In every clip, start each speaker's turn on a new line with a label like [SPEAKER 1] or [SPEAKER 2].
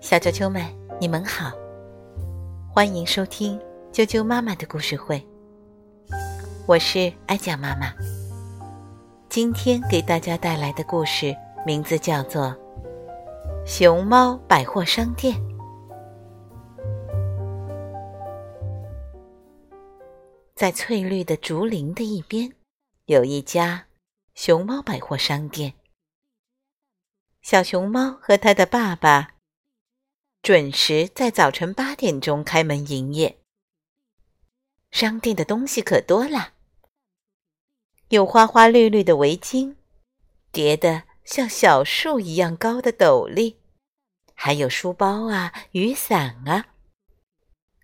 [SPEAKER 1] 小啾啾们，你们好，欢迎收听啾啾妈妈的故事会。我是艾酱妈妈，今天给大家带来的故事名字叫做《熊猫百货商店》。在翠绿的竹林的一边，有一家熊猫百货商店。小熊猫和他的爸爸准时在早晨八点钟开门营业。商店的东西可多了，有花花绿绿的围巾，叠得像小树一样高的斗笠，还有书包啊、雨伞啊，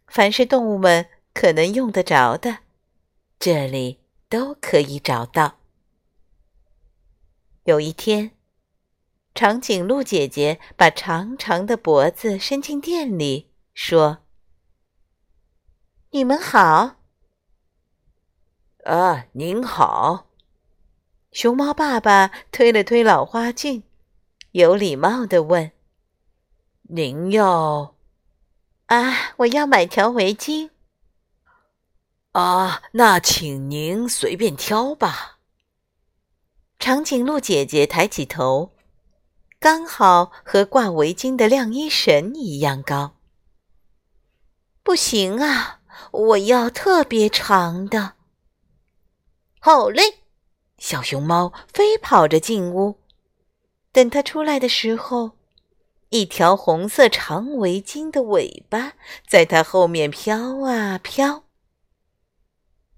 [SPEAKER 1] 凡是动物们可能用得着的，这里都可以找到。有一天。长颈鹿姐姐把长长的脖子伸进店里，说：“你们好。”“
[SPEAKER 2] 啊，您好。”
[SPEAKER 1] 熊猫爸爸推了推老花镜，有礼貌的问：“
[SPEAKER 2] 您要？”“
[SPEAKER 1] 啊，我要买条围巾。”“
[SPEAKER 2] 啊，那请您随便挑吧。”
[SPEAKER 1] 长颈鹿姐姐抬起头。刚好和挂围巾的晾衣绳一样高。不行啊，我要特别长的。好嘞，小熊猫飞跑着进屋。等它出来的时候，一条红色长围巾的尾巴在它后面飘啊飘。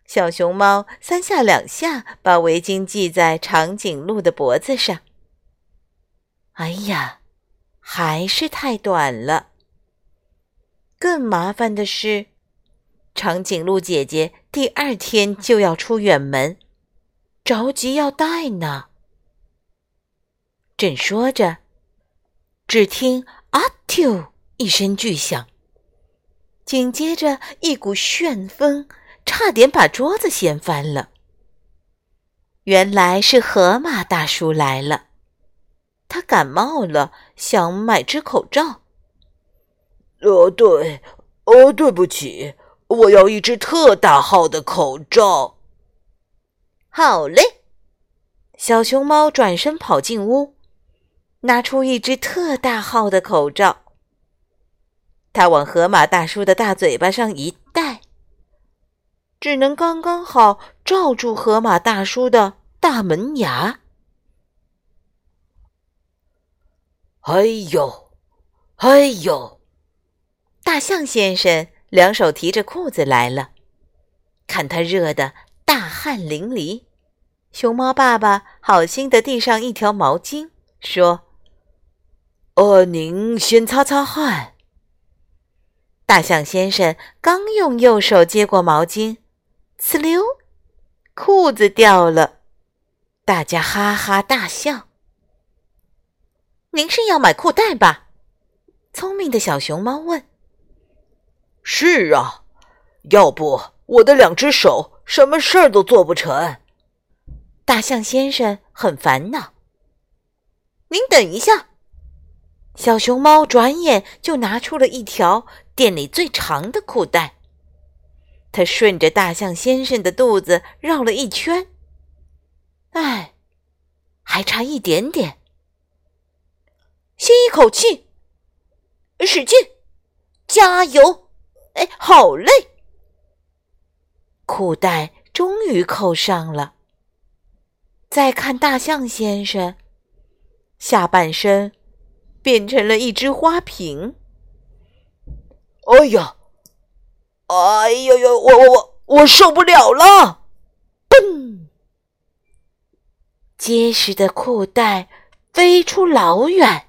[SPEAKER 1] 小熊猫三下两下把围巾系在长颈鹿的脖子上。哎呀，还是太短了。更麻烦的是，长颈鹿姐姐第二天就要出远门，着急要带呢。正说着，只听“啊啾”一声巨响，紧接着一股旋风，差点把桌子掀翻了。原来是河马大叔来了。他感冒了，想买只口罩。
[SPEAKER 2] 呃，对，哦，对不起，我要一只特大号的口罩。
[SPEAKER 1] 好嘞，小熊猫转身跑进屋，拿出一只特大号的口罩。他往河马大叔的大嘴巴上一戴，只能刚刚好罩住河马大叔的大门牙。
[SPEAKER 2] 哎呦，哎呦！
[SPEAKER 1] 大象先生两手提着裤子来了，看他热的大汗淋漓。熊猫爸爸好心的递上一条毛巾，说：“
[SPEAKER 2] 呃，您先擦擦汗。”
[SPEAKER 1] 大象先生刚用右手接过毛巾，呲溜，裤子掉了。大家哈哈大笑。您是要买裤带吧？聪明的小熊猫问。
[SPEAKER 2] “是啊，要不我的两只手什么事儿都做不成。”
[SPEAKER 1] 大象先生很烦恼。您等一下，小熊猫转眼就拿出了一条店里最长的裤带。它顺着大象先生的肚子绕了一圈，哎，还差一点点。口气，使劲，加油！哎，好累。裤带终于扣上了。再看大象先生，下半身变成了一只花瓶。
[SPEAKER 2] 哎呀，哎呦呦，我我我我受不了了！
[SPEAKER 1] 嘣，结实的裤带飞出老远。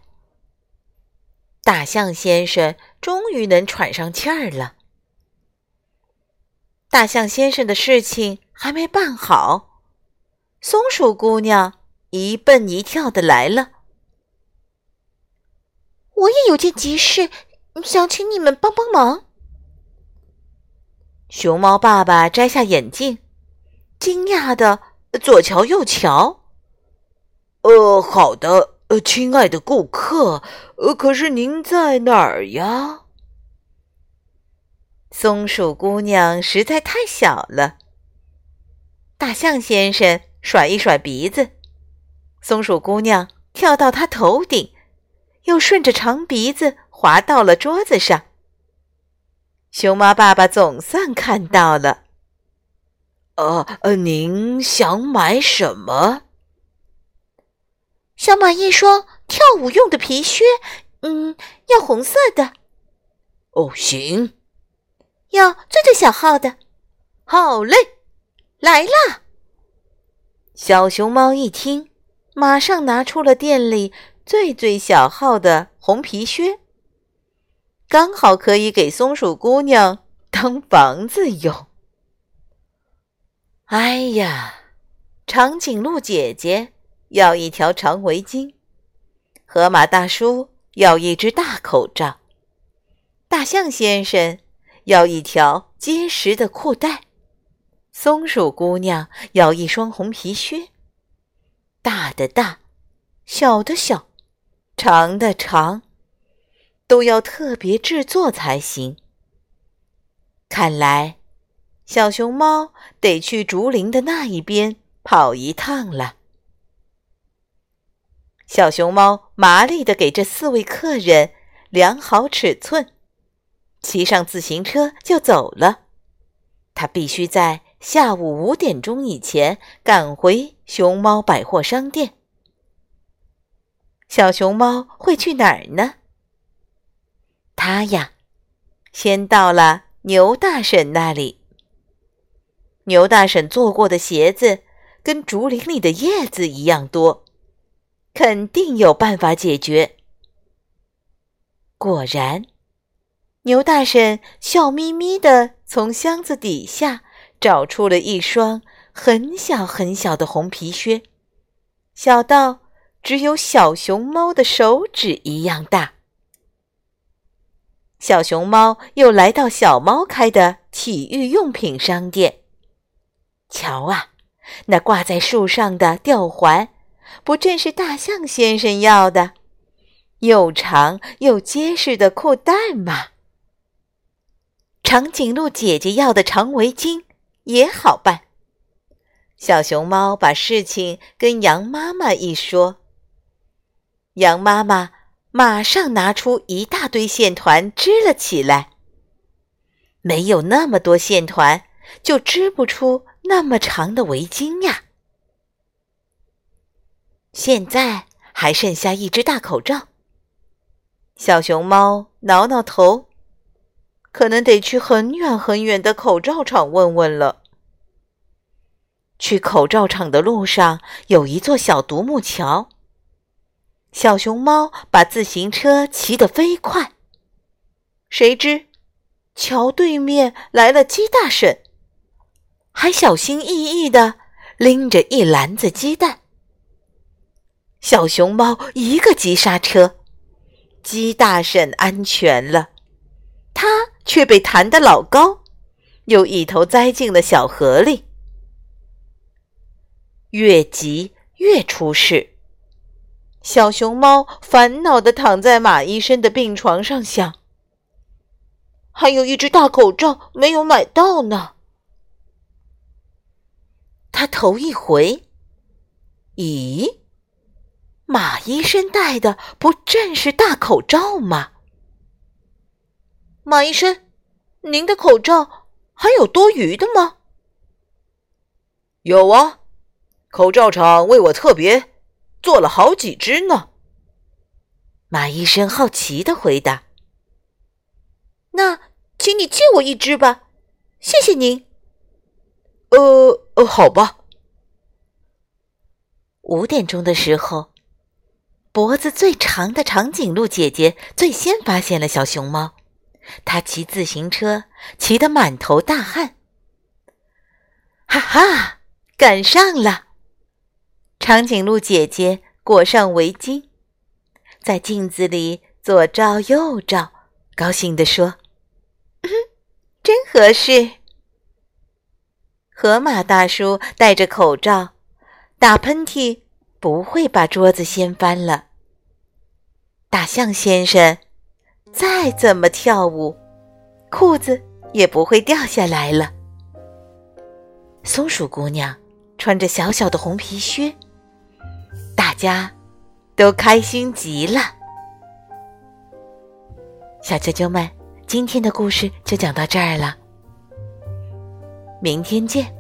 [SPEAKER 1] 大象先生终于能喘上气儿了。大象先生的事情还没办好，松鼠姑娘一蹦一跳的来了。我也有件急事，想请你们帮帮忙。熊猫爸爸摘下眼镜，惊讶的左瞧右瞧。
[SPEAKER 2] 呃，好的，呃，亲爱的顾客，呃，可是您在哪儿呀？
[SPEAKER 1] 松鼠姑娘实在太小了。大象先生甩一甩鼻子，松鼠姑娘跳到他头顶，又顺着长鼻子滑到了桌子上。熊猫爸爸总算看到了。
[SPEAKER 2] 呃呃，您想买什么？
[SPEAKER 3] 想买一双跳舞用的皮靴，嗯，要红色的。
[SPEAKER 2] 哦，行。
[SPEAKER 3] 要最最小号的。
[SPEAKER 1] 好嘞，来啦！小熊猫一听，马上拿出了店里最最小号的红皮靴，刚好可以给松鼠姑娘当房子用。哎呀，长颈鹿姐姐要一条长围巾，河马大叔要一只大口罩，大象先生要一条结实的裤带，松鼠姑娘要一双红皮靴。大的大，小的小，长的长，都要特别制作才行。看来。小熊猫得去竹林的那一边跑一趟了。小熊猫麻利地给这四位客人量好尺寸，骑上自行车就走了。他必须在下午五点钟以前赶回熊猫百货商店。小熊猫会去哪儿呢？他呀，先到了牛大婶那里。牛大婶做过的鞋子跟竹林里的叶子一样多，肯定有办法解决。果然，牛大婶笑眯眯地从箱子底下找出了一双很小很小的红皮靴，小到只有小熊猫的手指一样大。小熊猫又来到小猫开的体育用品商店。瞧啊，那挂在树上的吊环，不正是大象先生要的，又长又结实的裤带吗？长颈鹿姐姐要的长围巾也好办。小熊猫把事情跟羊妈妈一说，羊妈妈马上拿出一大堆线团织了起来。没有那么多线团，就织不出。那么长的围巾呀！现在还剩下一只大口罩。小熊猫挠挠头，可能得去很远很远的口罩厂问问了。去口罩厂的路上有一座小独木桥。小熊猫把自行车骑得飞快，谁知桥对面来了鸡大婶。还小心翼翼地拎着一篮子鸡蛋。小熊猫一个急刹车，鸡大婶安全了，它却被弹得老高，又一头栽进了小河里。越急越出事，小熊猫烦恼地躺在马医生的病床上，想：还有一只大口罩没有买到呢。他头一回，咦，马医生戴的不正是大口罩吗？马医生，您的口罩还有多余的吗？
[SPEAKER 2] 有啊，口罩厂为我特别做了好几只呢。
[SPEAKER 1] 马医生好奇的回答：“
[SPEAKER 3] 那，请你借我一只吧，谢谢您。”
[SPEAKER 2] 呃呃，好吧。
[SPEAKER 1] 五点钟的时候，脖子最长的长颈鹿姐姐最先发现了小熊猫。她骑自行车骑得满头大汗。哈哈，赶上了！长颈鹿姐姐裹上围巾，在镜子里左照右照，高兴地说：“真合适。”河马大叔戴着口罩，打喷嚏不会把桌子掀翻了。大象先生再怎么跳舞，裤子也不会掉下来了。松鼠姑娘穿着小小的红皮靴，大家都开心极了。小啾啾们，今天的故事就讲到这儿了，明天见。